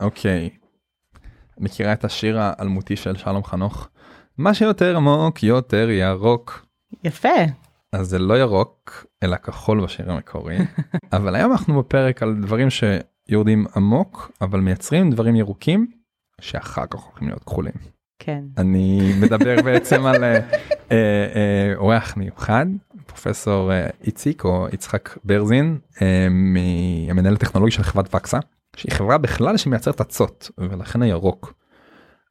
אוקיי. מכירה את השיר האלמותי של שלום חנוך? מה שיותר עמוק יותר ירוק. יפה. אז זה לא ירוק אלא כחול בשיר המקורי אבל היום אנחנו בפרק על דברים שיורדים עמוק אבל מייצרים דברים ירוקים שאחר כך הולכים להיות כחולים. כן. אני מדבר בעצם על אה, אה, אה, אורח מיוחד פרופסור אה, איציק או יצחק ברזין אה, מהמנהל הטכנולוגי של חברת וקסה שהיא חברה בכלל שמייצרת אצות ולכן הירוק.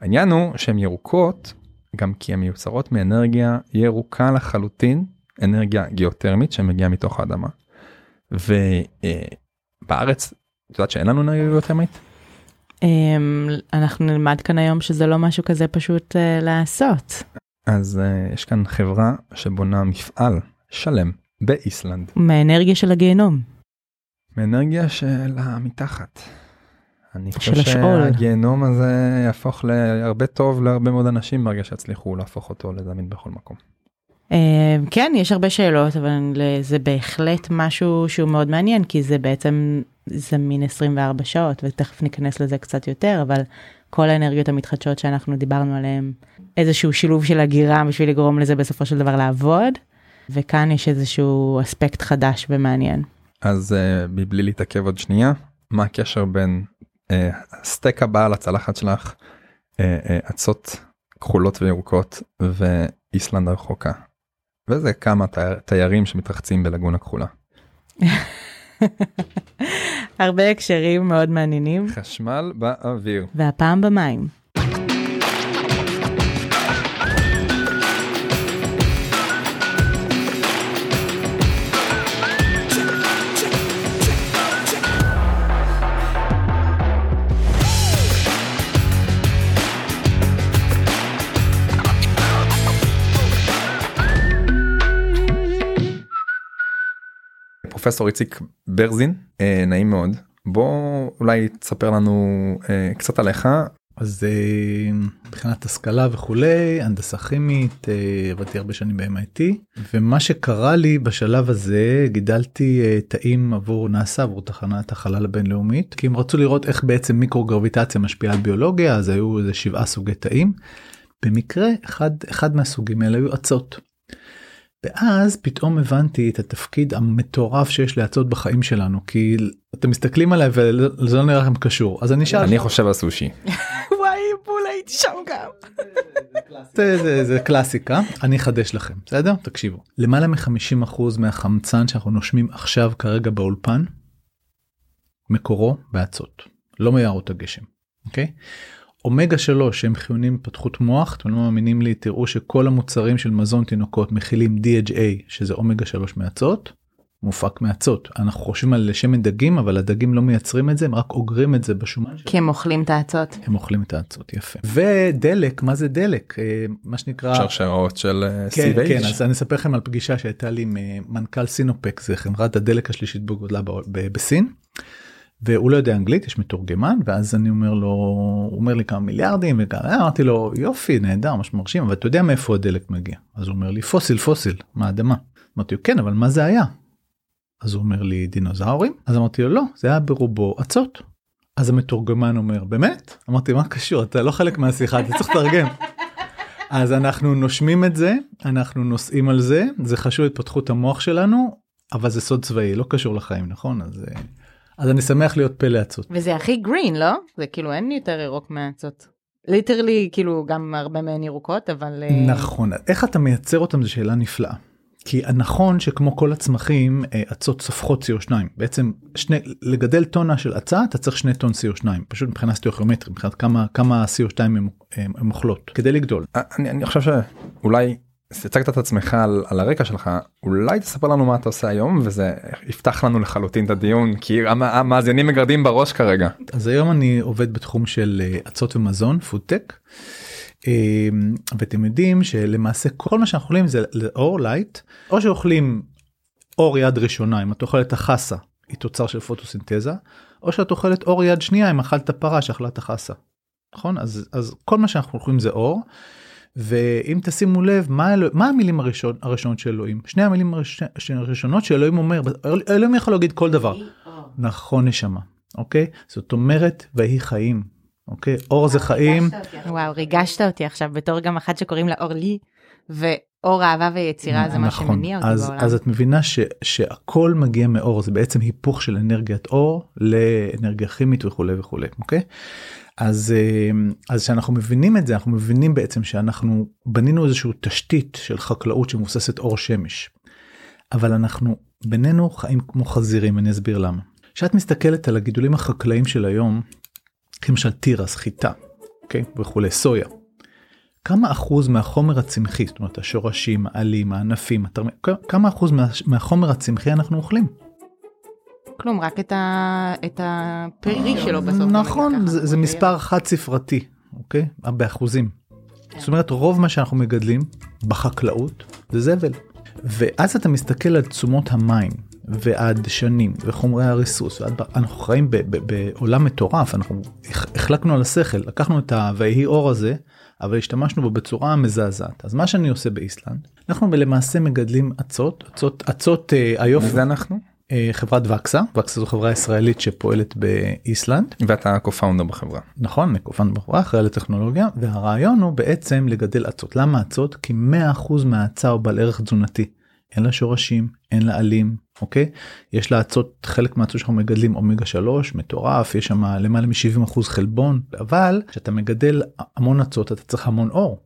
העניין הוא שהן ירוקות גם כי הן מיוצרות מאנרגיה ירוקה לחלוטין אנרגיה גיאותרמית שמגיעה מתוך האדמה. ובארץ את יודעת שאין לנו אנרגיה גיאותרמית? אמ, אנחנו נלמד כאן היום שזה לא משהו כזה פשוט אה, לעשות. אז uh, יש כאן חברה שבונה מפעל שלם באיסלנד מהאנרגיה של הגיהנום. מאנרגיה של המתחת. אני חושב. שהגיהנום הזה יהפוך להרבה טוב להרבה מאוד אנשים ברגע שיצליחו להפוך אותו לזמין בכל מקום. אה, כן, יש הרבה שאלות, אבל זה בהחלט משהו שהוא מאוד מעניין, כי זה בעצם זמין 24 שעות, ותכף ניכנס לזה קצת יותר, אבל כל האנרגיות המתחדשות שאנחנו דיברנו עליהן, איזשהו שילוב של הגירה בשביל לגרום לזה בסופו של דבר לעבוד, וכאן יש איזשהו אספקט חדש ומעניין. אז מבלי להתעכב עוד שנייה מה הקשר בין הסטייק הבא על הצלחת שלך uh, uh, אצות כחולות וירוקות ואיסלנד הרחוקה. וזה כמה תייר, תיירים שמתרחצים בלגונה כחולה. הרבה הקשרים מאוד מעניינים, חשמל באוויר. והפעם במים. פרופסור איציק ברזין אה, נעים מאוד בוא אולי תספר לנו אה, קצת עליך אז אה, מבחינת השכלה וכולי הנדסה כימית עבדתי הרבה שנים ב-MIT ומה שקרה לי בשלב הזה גידלתי תאים עבור נאסא עבור תחנת החלל הבינלאומית כי הם רצו לראות איך בעצם מיקרוגרביטציה משפיעה על ביולוגיה אז היו איזה שבעה סוגי תאים. במקרה אחד אחד מהסוגים האלה היו אצות. ואז פתאום הבנתי את התפקיד המטורף שיש לאצות בחיים שלנו כי אתם מסתכלים עליי וזה לא נראה לכם קשור. אז אני שאל אני חושב על סושי. וואי, בול הייתי שם גם. זה, זה, זה קלאסיקה. אני אחדש לכם בסדר? תקשיבו. למעלה מ-50% מהחמצן שאנחנו נושמים עכשיו כרגע באולפן מקורו באצות לא מיערות הגשם אוקיי. אומגה 3 שהם חיונים להתפתחות מוח אתם לא מאמינים לי תראו שכל המוצרים של מזון תינוקות מכילים DHA שזה אומגה 3 מאצות. מופק מאצות אנחנו חושבים על שמן דגים אבל הדגים לא מייצרים את זה הם רק אוגרים את זה בשומן שלהם. כי הם אוכלים את האצות. הם אוכלים את האצות יפה ודלק מה זה דלק אה, מה שנקרא שרשרות של אה, כן. כן, אז אני אספר לכם על פגישה שהייתה לי עם אה, מנכ"ל סינופק זה חברת הדלק השלישית בגודלה ב- ב- בסין. והוא לא יודע אנגלית יש מתורגמן ואז אני אומר לו הוא אומר לי כמה מיליארדים וגם אמרתי לו יופי נהדר ממש מרשים אבל אתה יודע מאיפה הדלק מגיע אז הוא אומר לי פוסיל פוסיל מהאדמה. אמרתי לו כן אבל מה זה היה. אז הוא אומר לי דינוזאורים אז אמרתי לו לא זה היה ברובו אצות. אז המתורגמן אומר באמת אמרתי מה קשור אתה לא חלק מהשיחה אתה צריך לתרגם. אז אנחנו נושמים את זה אנחנו נוסעים על זה זה חשוב להתפתחות המוח שלנו אבל זה סוד צבאי לא קשור לחיים נכון אז אה, אז אני שמח להיות פה לאצות. וזה הכי גרין, לא? זה כאילו אין יותר ירוק מהאצות. ליטרלי, כאילו, גם הרבה מהן ירוקות, אבל... אה, נכון איך אתה מייצר אותם זו שאלה נפלאה. כי נכון שכמו כל הצמחים אה, אצות סופחות CO2 בעצם שני לגדל טונה של אצה אתה צריך שני טון CO2 פשוט מבחינה סטיוכיומטרית מבחינת כמה כמה CO2 הם, הם, הם אוכלות כדי לגדול. אה, אני, אני חושב שאולי הצגת את עצמך על, על הרקע שלך אולי תספר לנו מה אתה עושה היום וזה יפתח לנו לחלוטין את הדיון כי המ- המאזינים מגרדים בראש כרגע. אז היום אני עובד בתחום של אה, אצות ומזון פודטק. ואתם יודעים שלמעשה כל מה שאנחנו אוכלים זה אור light או שאוכלים אור יד ראשונה אם את אוכלת החסה היא תוצר של פוטוסינתזה או שאת אוכלת אור יד שנייה אם אכלת פרה שאכלה את החסה. נכון אז אז כל מה שאנחנו אוכלים זה אור. ואם תשימו לב מה, אלוה- מה המילים הראשון, הראשונות של אלוהים שני המילים הראש- הראשונות שאלוהים אומר אלוהים יכול להגיד כל דבר נכון נשמה אוקיי? זאת אומרת ויהי חיים, אוקיי? אור זה חיים. וואו ריגשת אותי עכשיו בתור גם אחת שקוראים לה אורלי ואור אהבה ויצירה זה מה נכון. שמניע אותי בעולם. אז את מבינה ש, שהכל מגיע מאור זה בעצם היפוך של אנרגיית אור לאנרגיה כימית וכולי וכולי אוקיי אז אה, אז כשאנחנו מבינים את זה אנחנו מבינים בעצם שאנחנו בנינו איזושהי תשתית של חקלאות שמבוססת אור שמש. אבל אנחנו בינינו חיים כמו חזירים אני אסביר למה. כשאת מסתכלת על הגידולים החקלאיים של היום למשל תירס חיטה אוקיי וכולי סויה. כמה אחוז מהחומר הצמחי זאת אומרת השורשים העלים הענפים התרמ... כמה אחוז מה... מהחומר הצמחי אנחנו אוכלים. כלום רק את, ה... את הפרי שלו בסוף. נכון זה, זה מספר חד ספרתי אוקיי באחוזים. זאת אומרת רוב מה שאנחנו מגדלים בחקלאות זה זבל. ואז אתה מסתכל על תשומות המים והדשנים וחומרי הריסוס ועד- אנחנו חיים ב- ב- בעולם מטורף אנחנו הח- החלקנו על השכל לקחנו את ה"ויהי אור" הזה אבל השתמשנו בו בצורה מזעזעת אז מה שאני עושה באיסלנד אנחנו למעשה מגדלים אצות אצות אצות אה, היופי זה אנחנו חברת וקסה וקסה זו חברה ישראלית שפועלת באיסלנד ואתה קו-פאונדר בחברה. נכון מקופן בחברה אחראי לטכנולוגיה והרעיון הוא בעצם לגדל אצות למה אצות כי 100% מהאצה הוא בעל ערך תזונתי. אין לה שורשים אין לה עלים אוקיי יש לה אצות חלק מהאצות שאנחנו מגדלים אומגה 3 מטורף יש שם למעלה מ-70% חלבון אבל כשאתה מגדל המון אצות אתה צריך המון אור.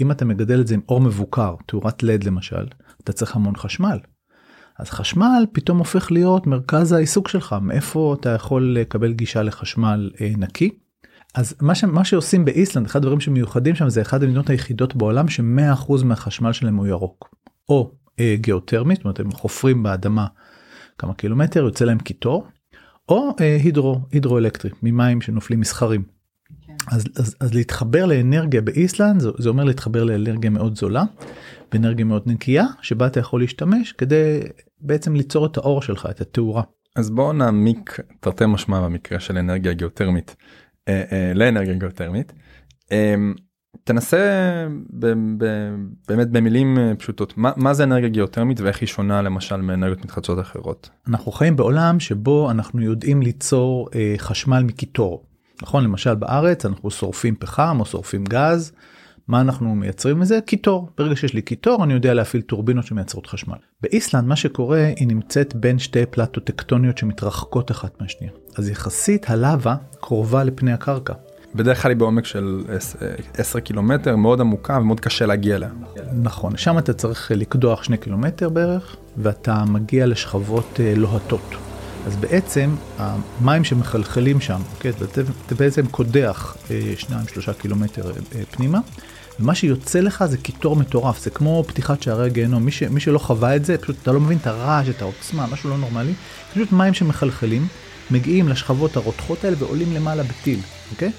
אם אתה מגדל את זה עם אור מבוקר תאורת לד למשל אתה צריך המון חשמל. אז חשמל פתאום הופך להיות מרכז העיסוק שלך מאיפה אתה יכול לקבל גישה לחשמל אה, נקי. אז מה, ש... מה שעושים באיסלנד אחד הדברים שמיוחדים שם זה אחת המדינות היחידות בעולם ש-100% מהחשמל שלהם הוא ירוק. או אה, גיאותרמית, זאת אומרת הם חופרים באדמה כמה קילומטר יוצא להם קיטור, או אה, הידרו, הידרואלקטרי ממים שנופלים מסחרים. אז, אז, אז להתחבר לאנרגיה באיסלנד זה, זה אומר להתחבר לאנרגיה מאוד זולה ואנרגיה מאוד נקייה שבה אתה יכול להשתמש כדי בעצם ליצור את האור שלך את התאורה. אז בואו נעמיק תרתי משמע במקרה של אנרגיה גיאותרמית אה, אה, לאנרגיה גיאותרמית. אה, תנסה ב, ב, באמת במילים אה, פשוטות מה, מה זה אנרגיה גיאותרמית ואיך היא שונה למשל מאנרגיות מתחדשות אחרות. אנחנו חיים בעולם שבו אנחנו יודעים ליצור אה, חשמל מקיטור. נכון למשל בארץ אנחנו שורפים פחם או שורפים גז. מה אנחנו מייצרים מזה? קיטור. ברגע שיש לי קיטור אני יודע להפעיל טורבינות שמייצרות חשמל. באיסלנד מה שקורה היא נמצאת בין שתי פלטות טקטוניות שמתרחקות אחת מהשנייה. אז יחסית הלאבה קרובה לפני הקרקע. בדרך כלל היא בעומק של 10 קילומטר מאוד עמוקה ומאוד קשה להגיע אליה. נכון, שם אתה צריך לקדוח שני קילומטר בערך, ואתה מגיע לשכבות אה, לוהטות. אז בעצם המים שמחלחלים שם, אוקיי, אתה, בעצם קודח אה, שניים שלושה קילומטר אה, פנימה, ומה שיוצא לך זה קיטור מטורף, זה כמו פתיחת שערי הגיהנום, מי, מי שלא חווה את זה, פשוט אתה לא מבין את הרעש, את העוצמה, משהו לא נורמלי, פשוט מים שמחלחלים, מגיעים לשכבות הרותחות האלה ועולים למעלה בטיל, אוקיי?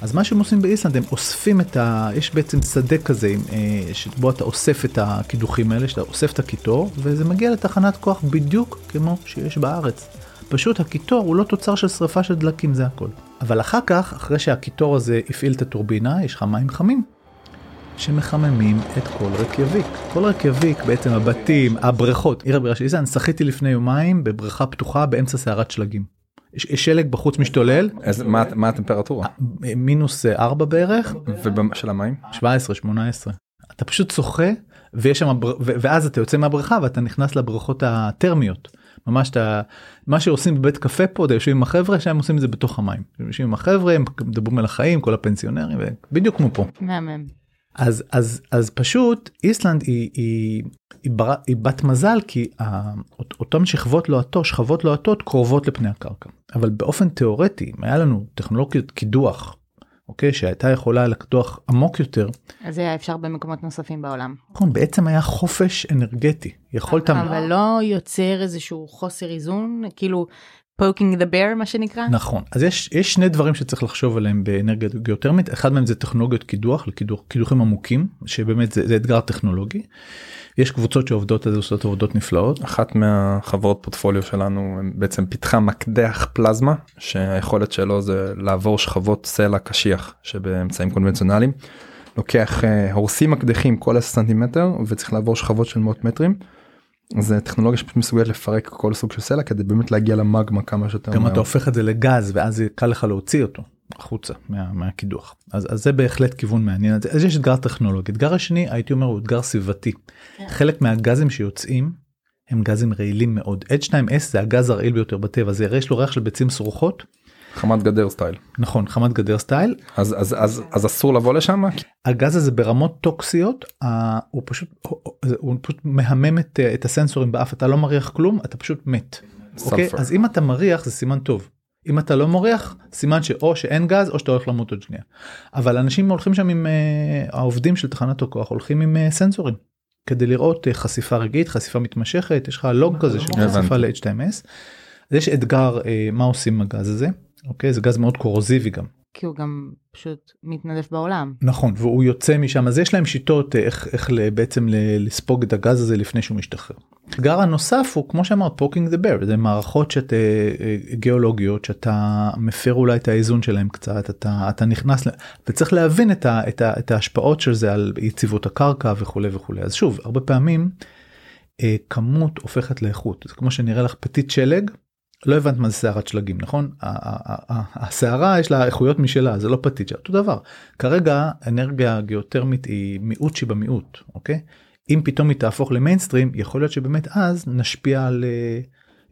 אז מה שהם עושים באיסלנד הם אוספים את ה... יש בעצם שדה כזה אה, שבו אתה אוסף את הקידוחים האלה, שאתה אוסף את הקיטור, וזה מגיע לתחנת כוח בדיוק כמו שיש בארץ. פשוט הקיטור הוא לא תוצר של שריפה של דלקים, זה הכל. אבל אחר כך, אחרי שהקיטור הזה הפעיל את הטורבינה, יש לך מים חמים. שמחממים את כל רקיאביק. כל רקיאביק, בעצם הבתים, הבריכות, עיר הבירה של איסלנד, שחיתי לפני יומיים בבריכה פתוחה באמצע סערת שלגים. יש שלג בחוץ משתולל, אז מה, מה הטמפרטורה? מינוס 4 בערך, ושל המים? 17, 18. אתה פשוט שוחה, ויש שם, בר- ו- ואז אתה יוצא מהבריכה ואתה נכנס לבריכות הטרמיות. ממש אתה, מה שעושים בבית קפה פה, אתה יושבים עם החבר'ה, שם עושים את זה בתוך המים. יושבים עם החבר'ה, הם מדברים על החיים, כל הפנסיונרים, בדיוק כמו פה. מהמם. אז אז אז פשוט איסלנד היא היא, היא, בר, היא בת מזל כי אותן שכבות לוהטות שכבות לוהטות קרובות לפני הקרקע אבל באופן תיאורטי אם היה לנו טכנולוגיות קידוח אוקיי שהייתה יכולה לקדוח עמוק יותר אז זה היה אפשר במקומות נוספים בעולם. נכון בעצם היה חופש אנרגטי יכולת אבל לא יוצר איזשהו חוסר איזון כאילו poking the bear מה שנקרא. נכון אז יש יש שני דברים שצריך לחשוב עליהם באנרגיה גיאותרמית אחד מהם זה טכנולוגיות קידוח לקידוח קידוחים עמוקים שבאמת זה, זה אתגר טכנולוגי. יש קבוצות שעובדות על זה עושות עבודות נפלאות אחת מהחברות פורטפוליו שלנו בעצם פיתחה מקדח פלזמה שהיכולת שלו זה לעבור שכבות סלע קשיח שבאמצעים קונבנציונליים. לוקח אה, הורסים מקדחים כל 10 סנטימטר וצריך לעבור שכבות של מאות מטרים. זה טכנולוגיה שפשוט מסוגלת לפרק כל סוג של סלע כדי באמת להגיע למגמה כמה שיותר גם מהר. אתה הופך את זה לגז ואז זה קל לך להוציא אותו החוצה מה, מהקידוח. אז, אז זה בהחלט כיוון מעניין. אז- יש אתגר טכנולוגי. אתגר השני הייתי אומר הוא אתגר סביבתי. חלק מהגזים שיוצאים הם גזים רעילים מאוד. H2S זה הגז הרעיל ביותר בטבע. זה יש לו ריח של ביצים סרוחות חמת גדר סטייל נכון חמת גדר סטייל אז אז אז אז אסור לבוא לשם הגז הזה ברמות טוקסיות אה, הוא פשוט הוא, הוא פשוט מהמם את, את הסנסורים באף אתה לא מריח כלום אתה פשוט מת. אוקיי. אז אם אתה מריח זה סימן טוב. אם אתה לא מריח סימן שאו שאין גז או שאתה הולך למות עוד שנייה. אבל אנשים הולכים שם עם אה, העובדים של תחנת הכוח הולכים עם אה, סנסורים כדי לראות אה, חשיפה רגעית חשיפה מתמשכת יש לך לוג כזה של. חשיפה ל-H2S. אז יש אתגר אה, מה עושים עם הגז הזה אוקיי זה גז מאוד קורוזיבי גם. כי הוא גם פשוט מתנדף בעולם. נכון והוא יוצא משם אז יש להם שיטות אה, איך איך בעצם לספוג את הגז הזה לפני שהוא משתחרר. האתגר הנוסף הוא כמו שאמרת poking the bear זה מערכות שאת אה, אה, גיאולוגיות שאתה מפר אולי את האיזון שלהם קצת אתה אתה נכנס וצריך להבין את, ה, את, ה, את ההשפעות של זה על יציבות הקרקע וכולי וכולי אז שוב הרבה פעמים כמות הופכת לאיכות זה כמו שנראה לך פתית שלג. לא הבנת מה זה סערת שלגים נכון? הסערה יש לה איכויות משלה זה לא פתית אותו דבר. כרגע אנרגיה גיאותרמית היא מיעוט שבמיעוט אוקיי? אם פתאום היא תהפוך למיינסטרים יכול להיות שבאמת אז נשפיע על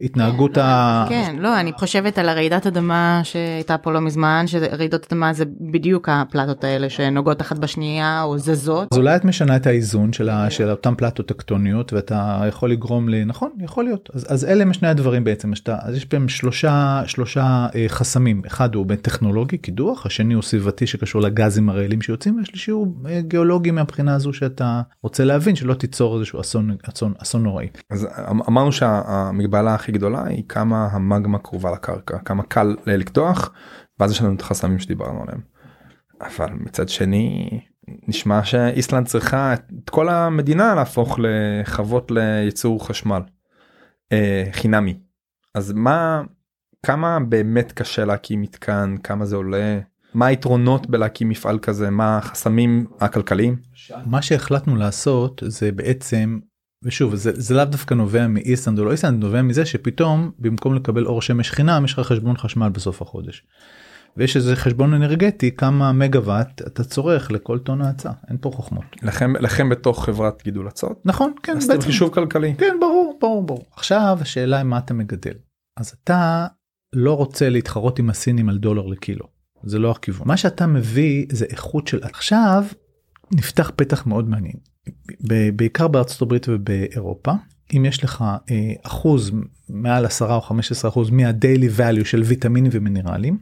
התנהגות ה... כן, לא, אני חושבת על הרעידת אדמה שהייתה פה לא מזמן, שרעידות אדמה זה בדיוק הפלטות האלה שנוגעות אחת בשנייה או זזות. אז אולי את משנה את האיזון של, ה, של אותם פלטות טקטוניות ואתה יכול לגרום ל... נכון יכול להיות אז, אז אלה הם שני הדברים בעצם שאתה, אז יש בהם שלושה שלושה אה, חסמים אחד הוא טכנולוגי קידוח השני הוא סביבתי שקשור לגזים הרעילים שיוצאים והשלישי הוא אה, גיאולוגי מהבחינה הזו שאתה רוצה להבין שלא תיצור איזשהו אסון אסון אסון נוראי. אז אמ- אמרנו שהמגבלה הכי גדולה היא כמה המגמה קרובה לקרקע כמה קל לקדוח ואז יש לנו את החסמים שדיברנו עליהם. אבל מצד שני נשמע שאיסלנד צריכה את כל המדינה להפוך לחוות לייצור חשמל אה, חינמי. אז מה כמה באמת קשה להקים מתקן כמה זה עולה? מה היתרונות בלהקים מפעל כזה? מה החסמים הכלכליים? מה שהחלטנו לעשות זה בעצם ושוב זה, זה לאו דווקא נובע מאיסלנד או לא איסלנד נובע מזה שפתאום במקום לקבל אור שמש חינם יש לך חשבון חשמל בסוף החודש. ויש איזה חשבון אנרגטי כמה מגוואט אתה צורך לכל טון האצה אין פה חוכמות. לכם לכם בתוך חברת גידול אצות נכון כן עשיתם חישוב כלכלי. כן ברור ברור ברור. עכשיו השאלה היא מה אתה מגדל. אז אתה לא רוצה להתחרות עם הסינים על דולר לקילו. זה לא הכיוון. מה שאתה מביא זה איכות של עכשיו נפתח פתח מאוד מעניין בעיקר בארצות הברית ובאירופה אם יש לך אה, אחוז מעל 10 או 15 אחוז מהדיילי value של ויטמינים ומינרלים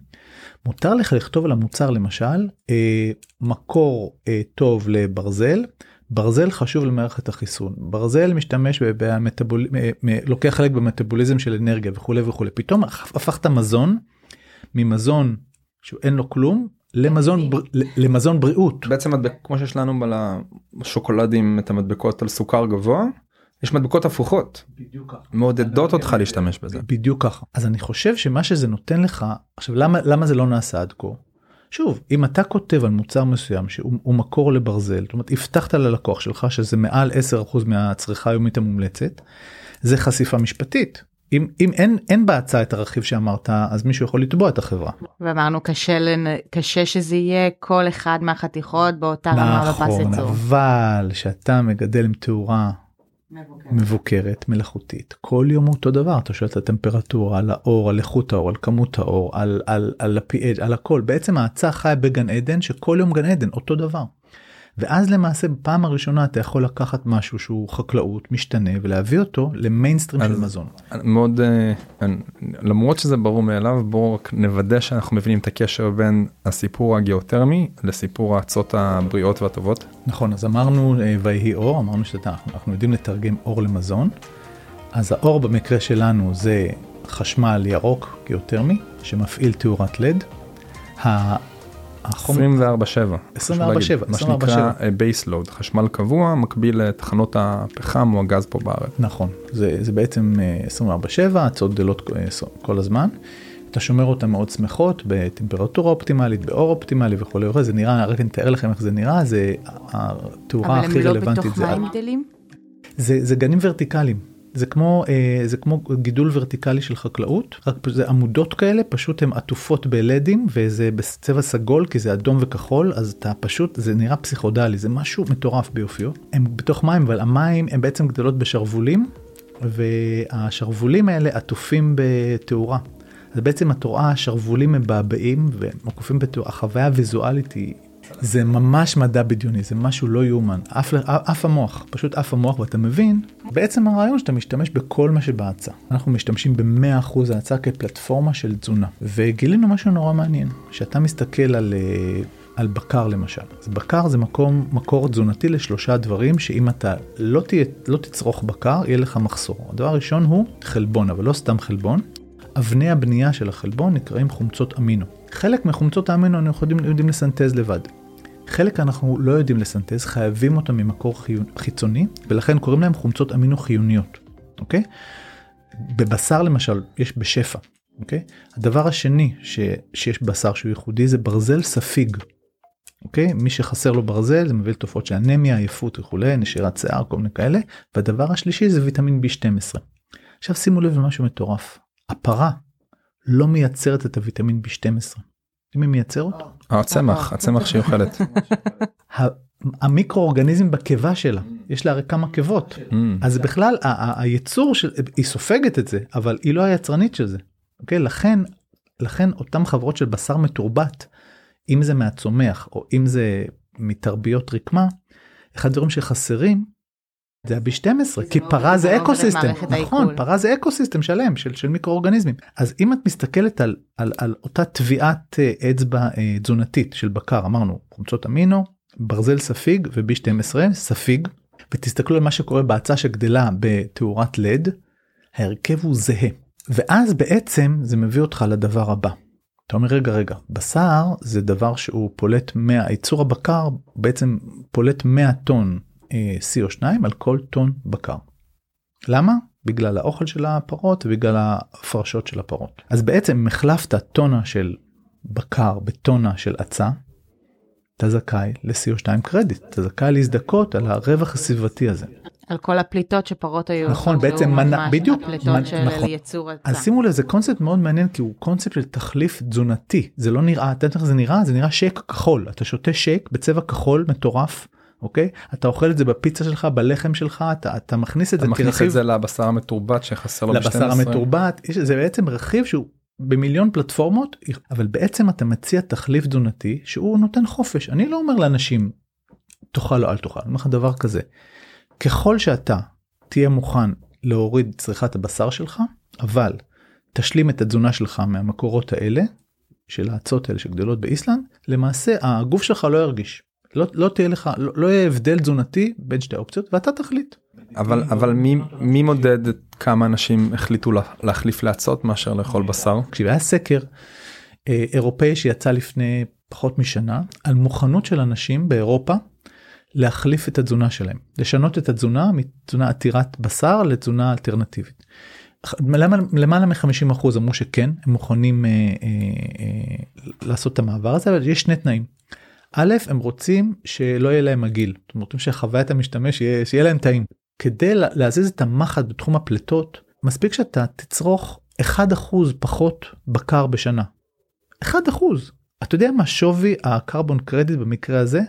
מותר לך לכתוב על המוצר למשל אה, מקור אה, טוב לברזל. ברזל חשוב למערכת החיסון. ברזל משתמש במטבול... לוקח חלק במטאבוליזם של אנרגיה וכולי וכולי פתאום הפכת מזון ממזון שאין לו כלום למזון בר... למזון בריאות. בעצם מדבק, כמו שיש לנו בשוקולדים את המדבקות על סוכר גבוה יש מדבקות הפוכות. מעודדות אותך להשתמש בזה. בדיוק ככה. אז אני חושב שמה שזה נותן לך עכשיו למה למה זה לא נעשה עד כה. שוב אם אתה כותב על מוצר מסוים שהוא הוא מקור לברזל זאת אומרת הבטחת ללקוח שלך שזה מעל 10% מהצריכה היומית המומלצת זה חשיפה משפטית אם אם אין אין בהצעה את הרכיב שאמרת אז מישהו יכול לתבוע את החברה. ואמרנו קשה, לנ... קשה שזה יהיה כל אחד מהחתיכות באותה רמה בפס נכון ייצור. אבל שאתה מגדל עם תאורה מבוקרת מלאכותית כל יום אותו דבר אתה שואל את הטמפרטורה על האור על איכות האור על כמות האור על על על ה-PH על הכל בעצם ההצעה חיה בגן עדן שכל יום גן עדן אותו דבר. ואז למעשה בפעם הראשונה אתה יכול לקחת משהו שהוא חקלאות משתנה ולהביא אותו למיינסטרים של מזון. מאוד אה, למרות שזה ברור מאליו בואו רק נוודא שאנחנו מבינים את הקשר בין הסיפור הגיאותרמי לסיפור האצות הבריאות והטובות. נכון אז אמרנו אה, ויהי אור אמרנו שאנחנו אנחנו יודעים לתרגם אור למזון. אז האור במקרה שלנו זה חשמל ירוק גיאותרמי שמפעיל תאורת לד. החום 24/7. 24/7, מה שנקרא בייס לוד חשמל קבוע מקביל לתחנות הפחם או הגז פה בארץ. נכון זה זה בעצם אה, 24/7 הצעות גדלות אה, כל הזמן. אתה שומר אותן מאוד שמחות בטמפרטורה אופטימלית באור אופטימלי וכולי וכולי זה נראה רק אני אתאר לכם איך זה נראה זה התאורה אבל הכי הם לא רלוונטית בתוך זה מים גדלים? זה, זה גנים ורטיקליים. זה כמו אה, זה כמו גידול ורטיקלי של חקלאות רק זה עמודות כאלה פשוט הן עטופות בלדים וזה בצבע סגול כי זה אדום וכחול אז אתה פשוט זה נראה פסיכודלי זה משהו מטורף ביופיו הם בתוך מים אבל המים הם בעצם גדלות בשרוולים והשרוולים האלה עטופים בתאורה. אז בעצם את רואה שרוולים מבעבעים ומקופים בתאורה החוויה הוויזואלית היא זה ממש מדע בדיוני, זה משהו לא יאומן, עף, עף המוח, פשוט עף המוח ואתה מבין, בעצם הרעיון שאתה משתמש בכל מה שבהצעה. אנחנו משתמשים ב-100% ההצעה כפלטפורמה של תזונה, וגילינו משהו נורא מעניין, שאתה מסתכל על, אה, על בקר למשל, אז בקר זה מקום, מקור תזונתי לשלושה דברים שאם אתה לא, תהיה, לא תצרוך בקר, יהיה לך מחסור. הדבר הראשון הוא חלבון, אבל לא סתם חלבון, אבני הבנייה של החלבון נקראים חומצות אמינו. חלק מחומצות האמינו אנחנו יודעים, יודעים לסנטז לבד. חלק אנחנו לא יודעים לסנטז, חייבים אותם ממקור חיצוני, ולכן קוראים להם חומצות אמינו חיוניות, אוקיי? בבשר למשל יש בשפע, אוקיי? הדבר השני ש, שיש בשר שהוא ייחודי זה ברזל ספיג. אוקיי? מי שחסר לו ברזל זה מביא לתופעות של אנמיה, עייפות וכולי, נשירת שיער, כל מיני כאלה. והדבר השלישי זה ויטמין B12. עכשיו שימו לב למשהו מטורף. הפרה לא מייצרת את הוויטמין B12. מי מייצר אותו? הצמח, הצמח שהיא אוכלת. המיקרו אורגניזם בקיבה שלה יש לה הרי כמה קיבות Mm. אז בכלל הייצור של היא סופגת את זה אבל היא לא היצרנית של זה. אוקיי לכן לכן אותם חברות של בשר מתורבת אם זה מהצומח או אם זה מתרביות רקמה אחד הדברים שחסרים זה ה-B12 כי פרה זה ecosystem נכון פרה זה ecosystem שלם של, של מיקרו אורגניזמים אז אם את מסתכלת על, על, על אותה טביעת אה, אצבע אה, תזונתית של בקר אמרנו חומצות אמינו ברזל ספיג ו-B12 ספיג ותסתכלו על מה שקורה באצה שגדלה בתאורת לד ההרכב הוא זהה. ואז בעצם זה מביא אותך לדבר הבא. אתה אומר רגע רגע בשר זה דבר שהוא פולט 100 ייצור הבקר בעצם פולט 100 טון CO2 על כל טון בקר. למה? בגלל האוכל של הפרות ובגלל ההפרשות של הפרות. אז בעצם החלפת טונה של בקר בטונה של עצה, אתה זכאי ל-CO2 קרדיט, אתה זכאי להזדכות על הרווח הסביבתי הזה. על כל הפליטות שפרות היו. נכון, בעצם מנה, בדיוק. הפליטות מנ, של נכון. יצור הצה. אז שימו לב, זה קונספט מאוד מעניין כי הוא קונספט של תחליף תזונתי. זה לא נראה, אתה יודע איך זה נראה? זה נראה שייק כחול. אתה שותה שייק בצבע כחול מטורף. אוקיי? אתה אוכל את זה בפיצה שלך בלחם שלך אתה אתה מכניס את אתה זה מכניס כרכיב את זה לבשר המתורבת שחסר לו לבשר ב-12. המתורבת יש- זה בעצם רכיב שהוא במיליון פלטפורמות אבל בעצם אתה מציע תחליף תזונתי שהוא נותן חופש. אני לא אומר לאנשים תאכל או אל תאכל אני אומר לך דבר כזה. ככל שאתה תהיה מוכן להוריד צריכת הבשר שלך אבל תשלים את התזונה שלך מהמקורות האלה של האצות האלה שגדלות באיסלנד למעשה הגוף שלך לא ירגיש לא, לא תהיה לך לא, לא יהיה הבדל תזונתי בין שתי האופציות ואתה תחליט. אבל אבל מי מי מודד כמה אנשים החליטו לה- להחליף לאצות מאשר לאכול בשר? כשהיה סקר אה, אירופאי שיצא לפני פחות משנה על מוכנות של אנשים באירופה להחליף את התזונה שלהם לשנות את התזונה מתזונה עתירת בשר לתזונה אלטרנטיבית. למעלה, למעלה מ-50% אמרו שכן הם מוכנים אה, אה, אה, לעשות את המעבר הזה אבל יש שני תנאים. א' הם רוצים שלא יהיה להם מגעיל, זאת אומרת שחוויית המשתמש יהיה, שיהיה להם טעים. כדי לה- להזיז את המחט בתחום הפליטות מספיק שאתה תצרוך 1% פחות בקר בשנה. 1%. אתה יודע מה שווי הקרבון קרדיט במקרה הזה?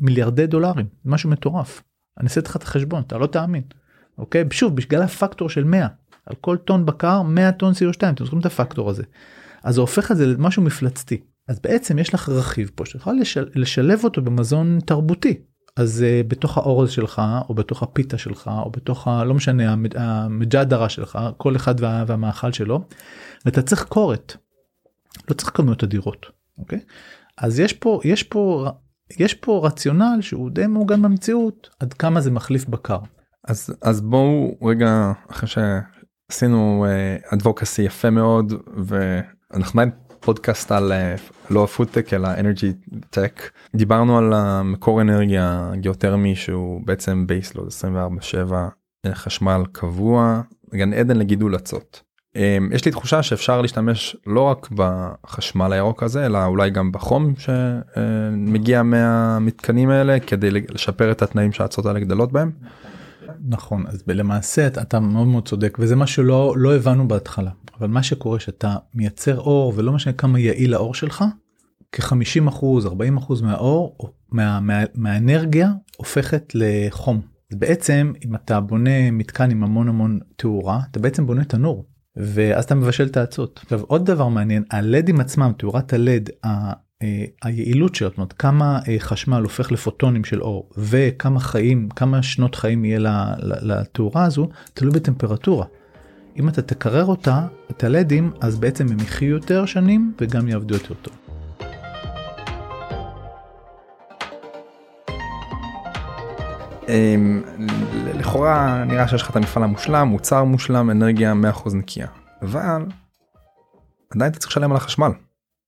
מיליארדי דולרים, משהו מטורף. אני אעשה לך את החשבון, אתה לא תאמין. אוקיי? שוב, בגלל הפקטור של 100. על כל טון בקר 100 טון CO2, אתם זוכרים את הפקטור הזה. אז זה הופך את זה למשהו מפלצתי. אז בעצם יש לך רכיב פה שיכול לשל, לשלב אותו במזון תרבותי. אז uh, בתוך האורז שלך או בתוך הפיתה שלך או בתוך ה... לא משנה המד- המג'דרה שלך כל אחד וה, והמאכל שלו ואתה צריך כורת. לא צריך כמויות אדירות. אוקיי? אז יש פה יש פה יש פה רציונל שהוא די מעוגן במציאות עד כמה זה מחליף בקר. אז אז בואו רגע אחרי שעשינו advocacy יפה מאוד ואנחנו פודקאסט על אה, לא פודטק אלא energy tech דיברנו על המקור אנרגיה גיאותרמי שהוא בעצם baseload 24/7 אה, חשמל קבוע גן עדן לגידול אצות. אה, יש לי תחושה שאפשר להשתמש לא רק בחשמל הירוק הזה אלא אולי גם בחום שמגיע מהמתקנים האלה כדי לשפר את התנאים שהאצות האלה גדלות בהם. נכון אז למעשה אתה, מאוד מאוד צודק וזה מה שלא לא הבנו בהתחלה אבל מה שקורה שאתה מייצר אור ולא משנה כמה יעיל האור שלך כ-50 אחוז 40 אחוז מהאור מה, מה, מהאנרגיה הופכת לחום. בעצם אם אתה בונה מתקן עם המון המון תאורה אתה בעצם בונה תנור ואז אתה מבשל את האצות. עכשיו עוד דבר מעניין הלדים עצמם תאורת הלד היעילות שלו, זאת אומרת כמה אה, חשמל הופך לפוטונים של אור וכמה חיים, כמה שנות חיים יהיה לתאורה הזו, תלוי בטמפרטורה. אם אתה תקרר אותה, את הלדים, אז בעצם הם יחיו יותר שנים וגם יעבדו יותר טוב. אמ, לכאורה נראה שיש לך את המפעל המושלם, מוצר מושלם, אנרגיה 100% נקייה. אבל עדיין אתה צריך לשלם על החשמל.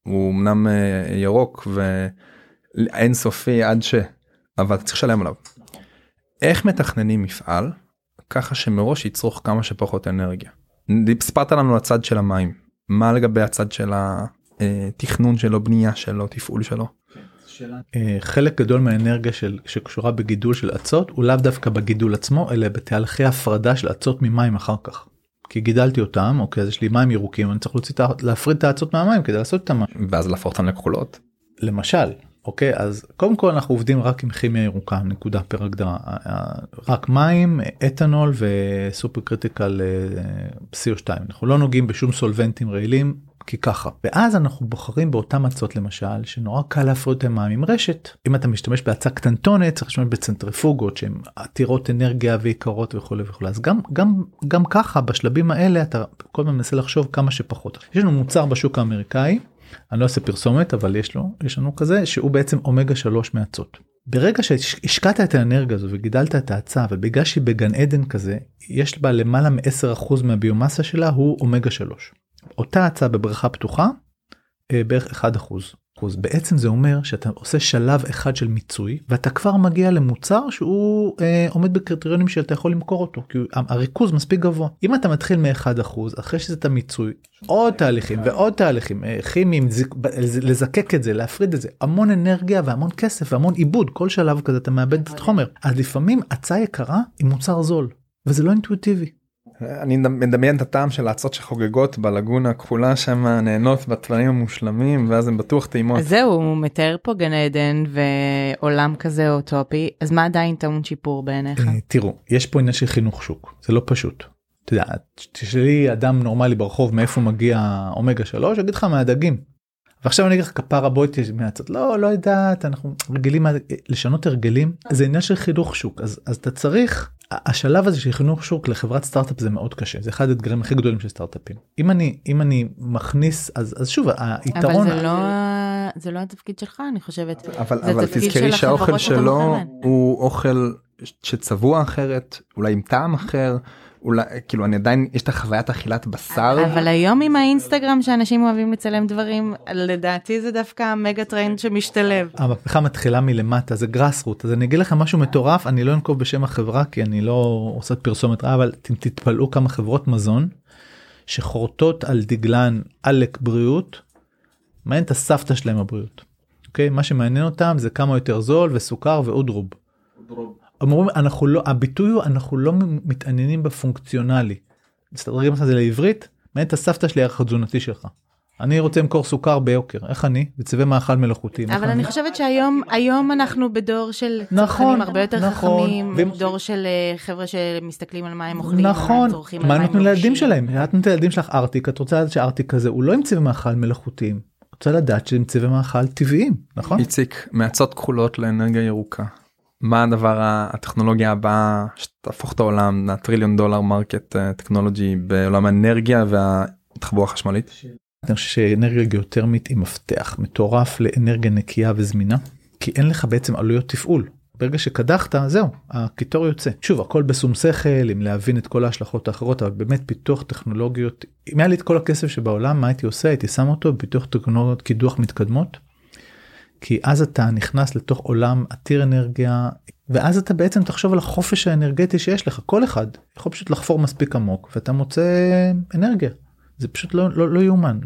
הוא אמנם אה, ירוק ואינסופי עד ש... אבל צריך לשלם עליו. איך מתכננים מפעל ככה שמראש יצרוך כמה שפחות אנרגיה. סיפרת לנו הצד של המים מה לגבי הצד של התכנון שלו בנייה שלו תפעול שלו. אה, חלק גדול מהאנרגיה של שקשורה בגידול של אצות הוא לאו דווקא בגידול עצמו אלא בתהליכי הפרדה של אצות ממים אחר כך. כי גידלתי אותם אוקיי אז יש לי מים ירוקים אני צריך להוציא להפריד את האצות מהמים כדי לעשות את המים. ואז להפוך אותם לכחולות. למשל אוקיי? אז קודם כל אנחנו עובדים רק עם כימיה ירוקה נקודה פר הגדרה רק מים אתנול ו supercritical אה, CO2 אנחנו לא נוגעים בשום סולבנטים רעילים כי ככה. ואז אנחנו בוחרים באותם מצות למשל שנורא קל להפריד את המים עם רשת. אם אתה משתמש בהצעה קטנטונת צריך להשתמש בצנטריפוגות שהן עתירות אנרגיה ויקרות וכולי וכולי. אז גם גם גם ככה בשלבים האלה אתה כל הזמן מנסה לחשוב כמה שפחות. יש לנו מוצר בשוק האמריקאי אני לא עושה פרסומת אבל יש לו יש לנו כזה שהוא בעצם אומגה 3 מאצות. ברגע שהשקעת את האנרגיה הזו וגידלת את ההצעה ובגלל שהיא בגן עדן כזה יש בה למעלה מ-10% מהביומאסה שלה הוא אומגה 3. אותה הצעה בבריכה פתוחה אה, בערך 1 אחוז. בעצם זה אומר שאתה עושה שלב אחד של מיצוי ואתה כבר מגיע למוצר שהוא אה, עומד בקריטריונים שאתה יכול למכור אותו כי הריכוז מספיק גבוה. אם אתה מתחיל מ-1 אחוז אחרי שזה את המיצוי עוד תהליכים ועוד תהליכים אה, כימיים לזקק את זה להפריד את זה המון אנרגיה והמון כסף והמון עיבוד כל שלב כזה אתה מאבד את החומר. אז לפעמים הצעה יקרה עם מוצר זול וזה לא אינטואיטיבי. אני מדמיין את הטעם של האצות שחוגגות בלגונה הכחולה שם נהנות בתוואים המושלמים ואז הם בטוח טעימות. זהו הוא מתאר פה גן עדן ועולם כזה אוטופי אז מה עדיין טעון שיפור בעיניך? אה, תראו יש פה עניין של חינוך שוק זה לא פשוט. אתה יודע תשאלי אדם נורמלי ברחוב מאיפה מגיע אומגה 3 יגיד לך מהדגים. ועכשיו אני אגיד לך כפרה בואי מהצד לא לא יודעת אנחנו רגילים לשנות הרגלים זה עניין של חינוך שוק אז אז אתה צריך השלב הזה של חינוך שוק לחברת סטארט-אפ זה מאוד קשה זה אחד האתגרים הכי גדולים של סטארט-אפים. אם אני אם אני מכניס אז אז שוב היתרון אבל זה לא זה לא התפקיד שלך אני חושבת. אבל אבל תזכרי שהאוכל שלו הוא אוכל שצבוע אחרת אולי עם טעם אחר אולי כאילו אני עדיין יש את החוויית אכילת בשר אבל היום עם האינסטגרם שאנשים אוהבים לצלם דברים לדעתי זה דווקא ה megatrend שמשתלב. המהפכה מתחילה מלמטה זה גראס רוט אז אני אגיד לכם משהו מטורף אני לא אנקוב בשם החברה כי אני לא עושה פרסומת רעה אבל אתם תתפלאו כמה חברות מזון שחורטות על דגלן עלק בריאות. מעניין את הסבתא שלהם הבריאות. אוקיי מה שמעניין אותם זה כמה יותר זול וסוכר ואודרוב. אומרים אנחנו לא הביטוי הוא אנחנו לא מתעניינים בפונקציונלי. מסתדרים את זה לעברית? מעניין את הסבתא שלי הערך התזונתי שלך. אני רוצה למכור סוכר ביוקר. איך אני? בצבעי מאכל מלאכותי אבל אני חושבת שהיום היום אנחנו בדור של נכון הרבה יותר נכון, חכמים. דור של אה, חבר'ה שמסתכלים על מה הם אוכלים נכון. מה נותנים לילדים שלהם? את נותנת לילדים שלך ארטיק את רוצה לדעת שארטיק כזה הוא לא עם צבעי מאכל מלאכותיים. רוצה לדעת שהם צבעי מאכל טבעיים נכון? איציק מעצות כחולות לאנרגיה ירוקה מה הדבר הטכנולוגיה הבאה שתהפוך את העולם לטריליון dollar market טכנולוגי בעולם האנרגיה והתחבורה החשמלית. אני חושב שאנרגיה גיאותרמית היא מפתח מטורף לאנרגיה נקייה וזמינה כי אין לך בעצם עלויות תפעול. ברגע שקדחת זהו הקיטור יוצא שוב הכל בשום שכל עם להבין את כל ההשלכות האחרות אבל באמת פיתוח טכנולוגיות אם היה לי את כל הכסף שבעולם מה הייתי עושה הייתי שם אותו בפיתוח טכנולוגיות קידוח מתקדמות כי אז אתה נכנס לתוך עולם עתיר אנרגיה ואז אתה בעצם תחשוב על החופש האנרגטי שיש לך כל אחד יכול פשוט לחפור מספיק עמוק ואתה מוצא אנרגיה זה פשוט לא לא לא יאומן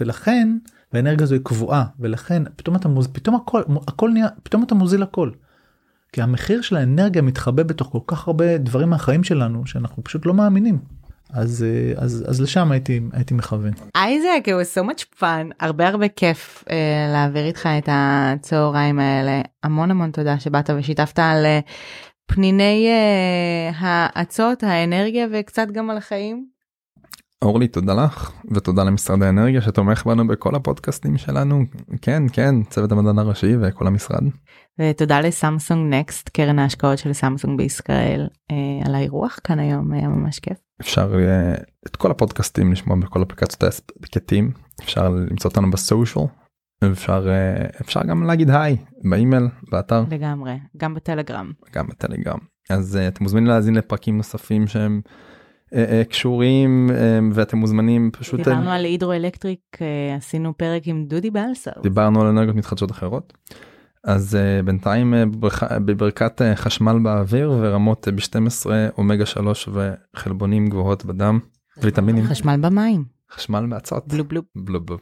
ולכן האנרגיה הזו היא קבועה ולכן פתאום אתה מוז פתאום הכל הכל נהיה פתאום אתה מוזיל הכל. כי המחיר של האנרגיה מתחבא בתוך כל כך הרבה דברים מהחיים שלנו שאנחנו פשוט לא מאמינים. אז אה, אז אז לשם הייתי הייתי מכוון. אייזק, it was so much fun, הרבה הרבה כיף uh, להעביר איתך את הצהריים האלה. המון המון תודה שבאת ושיתפת על uh, פניני uh, האצות, האנרגיה וקצת גם על החיים. אורלי תודה לך ותודה למשרד האנרגיה שתומך בנו בכל הפודקאסטים שלנו. כן כן צוות המדען הראשי וכל המשרד. ותודה לסמסונג נקסט קרן ההשקעות של סמסונג בישראל אה, על האירוח כאן היום היה ממש כיף. אפשר אה, את כל הפודקאסטים לשמוע בכל אפליקציות ההספקטים אפשר למצוא אותנו בסושיאל אפשר אה, אפשר גם להגיד היי באימייל באתר. לגמרי גם בטלגרם. גם בטלגרם. אז אה, אתם מוזמנים להאזין לפרקים נוספים שהם קשורים אה, ואתם מוזמנים פשוט אה, דיברנו על הידרואלקטריק אה, עשינו פרק עם דודי בלסר. דיברנו על אנרגיות מתחדשות אחרות. אז בינתיים בברכת חשמל באוויר ורמות uh, ב-12 אומגה 3 וחלבונים גבוהות בדם ויטמינים חשמל במים חשמל מאצות בלו בלו. בלוב בלוב.